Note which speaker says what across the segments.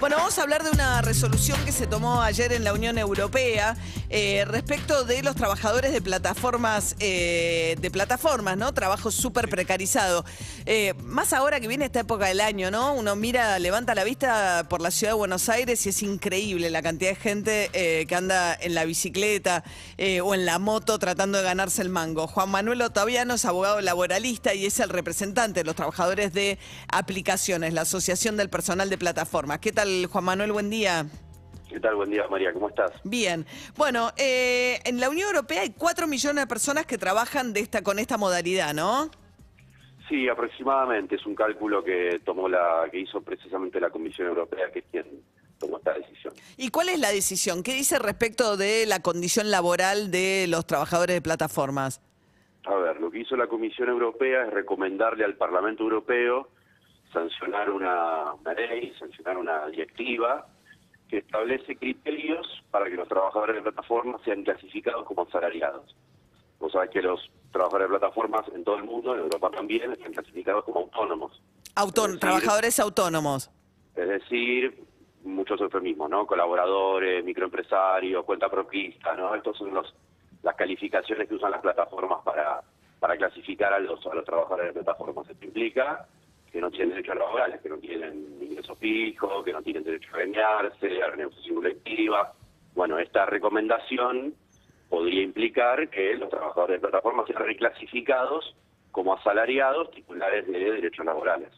Speaker 1: Bueno, vamos a hablar de una resolución que se tomó ayer en la Unión Europea eh, respecto de los trabajadores de plataformas, eh, de plataformas, ¿no? Trabajo súper precarizado. Eh, más ahora que viene esta época del año, ¿no? Uno mira, levanta la vista por la ciudad de Buenos Aires y es increíble la cantidad de gente que anda en la bicicleta o en la moto tratando de ganarse el mango. Juan Manuel Otaviano es abogado laboralista y es el representante de los trabajadores de aplicaciones, la Asociación del Personal de Plataformas. ¿Qué tal? Juan Manuel? Buen día.
Speaker 2: ¿Qué tal? Buen día, María. ¿Cómo estás?
Speaker 1: Bien. Bueno, eh, en la Unión Europea hay 4 millones de personas que trabajan de esta, con esta modalidad, ¿no?
Speaker 2: Sí, aproximadamente. Es un cálculo que tomó la, que hizo precisamente la Comisión Europea, que es quien tomó esta decisión.
Speaker 1: ¿Y cuál es la decisión? ¿Qué dice respecto de la condición laboral de los trabajadores de plataformas?
Speaker 2: A ver, lo que hizo la Comisión Europea es recomendarle al Parlamento Europeo sancionar una, ley, sancionar una directiva que establece criterios para que los trabajadores de plataformas sean clasificados como asalariados. Vos sabés que los trabajadores de plataformas en todo el mundo, en Europa también, están clasificados como autónomos.
Speaker 1: trabajadores autónomos.
Speaker 2: Es decir, muchos eufemismos, ¿no? Colaboradores, microempresarios, cuenta propista, ¿no? Estos son los las calificaciones que usan las plataformas para, para clasificar a los, a los trabajadores de plataformas. Esto implica que no tienen derechos laborales, que no tienen ingresos fijos, que no tienen derecho a reñarse, a la negociación colectiva. Bueno, esta recomendación podría implicar que los trabajadores de plataformas sean reclasificados como asalariados titulares de derechos laborales.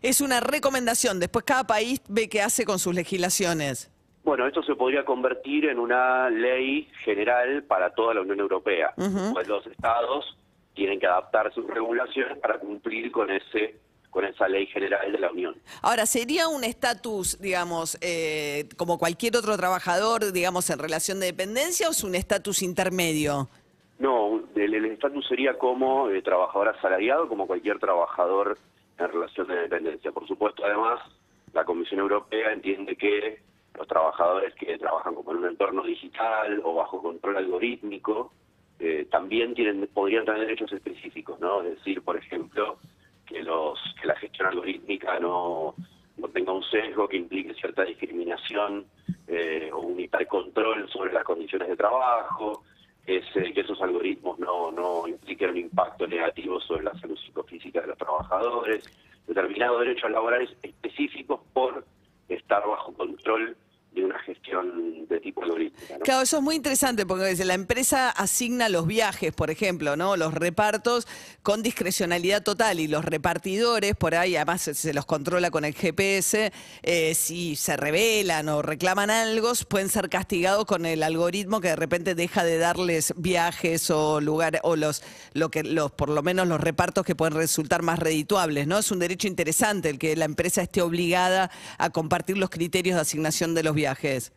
Speaker 1: Es una recomendación, después cada país ve qué hace con sus legislaciones.
Speaker 2: Bueno, esto se podría convertir en una ley general para toda la Unión Europea, pues los estados tienen que adaptar sus regulaciones para cumplir con ese con esa ley general de la Unión.
Speaker 1: Ahora, ¿sería un estatus, digamos, eh, como cualquier otro trabajador, digamos, en relación de dependencia o es un estatus intermedio?
Speaker 2: No, el estatus sería como eh, trabajador asalariado, como cualquier trabajador en relación de dependencia. Por supuesto, además, la Comisión Europea entiende que los trabajadores que trabajan como en un entorno digital o bajo control algorítmico eh, también tienen podrían tener derechos específicos, ¿no? Es decir, por ejemplo, que los que la gestión algorítmica no, no que implique cierta discriminación eh, o un hipercontrol sobre las condiciones de trabajo, que esos algoritmos no, no impliquen un impacto negativo sobre la salud psicofísica de los trabajadores, determinados derechos laborales específicos por estar bajo control de una gestión de tipo algorítmica.
Speaker 1: Claro, eso es muy interesante porque la empresa asigna los viajes, por ejemplo, ¿no? Los repartos con discrecionalidad total y los repartidores, por ahí además se los controla con el GPS, eh, si se revelan o reclaman algo, pueden ser castigados con el algoritmo que de repente deja de darles viajes o lugares, o los, lo que, los, por lo menos los repartos que pueden resultar más redituables, ¿no? Es un derecho interesante el que la empresa esté obligada a compartir los criterios de asignación de los viajes.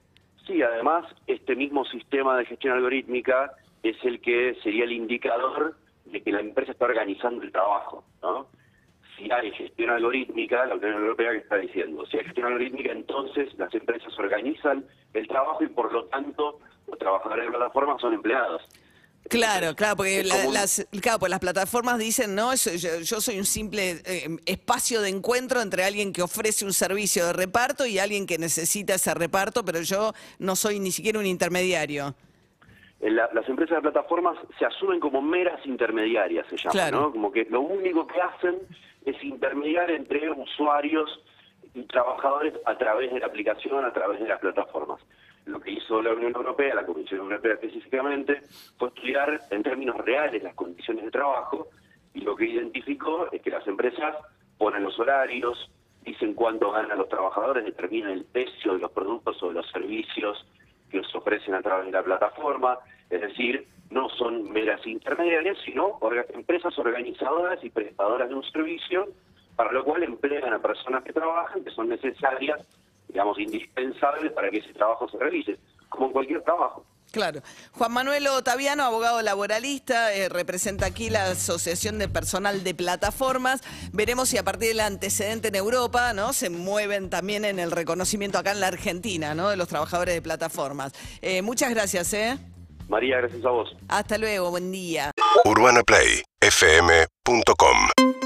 Speaker 2: Sí, además, este mismo sistema de gestión algorítmica es el que sería el indicador de que la empresa está organizando el trabajo, ¿no? Si hay gestión algorítmica, la Unión Europea que está diciendo, si hay gestión algorítmica, entonces las empresas organizan el trabajo y por lo tanto los trabajadores de plataforma son empleados.
Speaker 1: Claro, claro, porque las, claro, pues las plataformas dicen, no, yo, soy un simple eh, espacio de encuentro entre alguien que ofrece un servicio de reparto y alguien que necesita ese reparto, pero yo no soy ni siquiera un intermediario.
Speaker 2: las empresas de plataformas se asumen como meras intermediarias, se llama, ¿no? Como que lo único que hacen es intermediar entre usuarios trabajadores a través de la aplicación, a través de las plataformas. Lo que hizo la Unión Europea, la Comisión Europea específicamente, fue estudiar en términos reales las condiciones de trabajo y lo que identificó es que las empresas ponen los horarios, dicen cuánto ganan los trabajadores, determinan el precio de los productos o de los servicios que se ofrecen a través de la plataforma, es decir, no son meras intermediarias, sino empresas organizadoras y prestadoras de un servicio, para lo cual emplean a personas que trabajan, que son necesarias digamos, indispensable para que ese trabajo se realice, como en cualquier trabajo.
Speaker 1: Claro. Juan Manuel Otaviano, abogado laboralista, eh, representa aquí la Asociación de Personal de Plataformas. Veremos si a partir del antecedente en Europa, ¿no? Se mueven también en el reconocimiento acá en la Argentina, ¿no? De los trabajadores de plataformas. Eh, muchas gracias, ¿eh?
Speaker 2: María, gracias a vos.
Speaker 1: Hasta luego, buen día.
Speaker 3: UrbanaPlayFM.com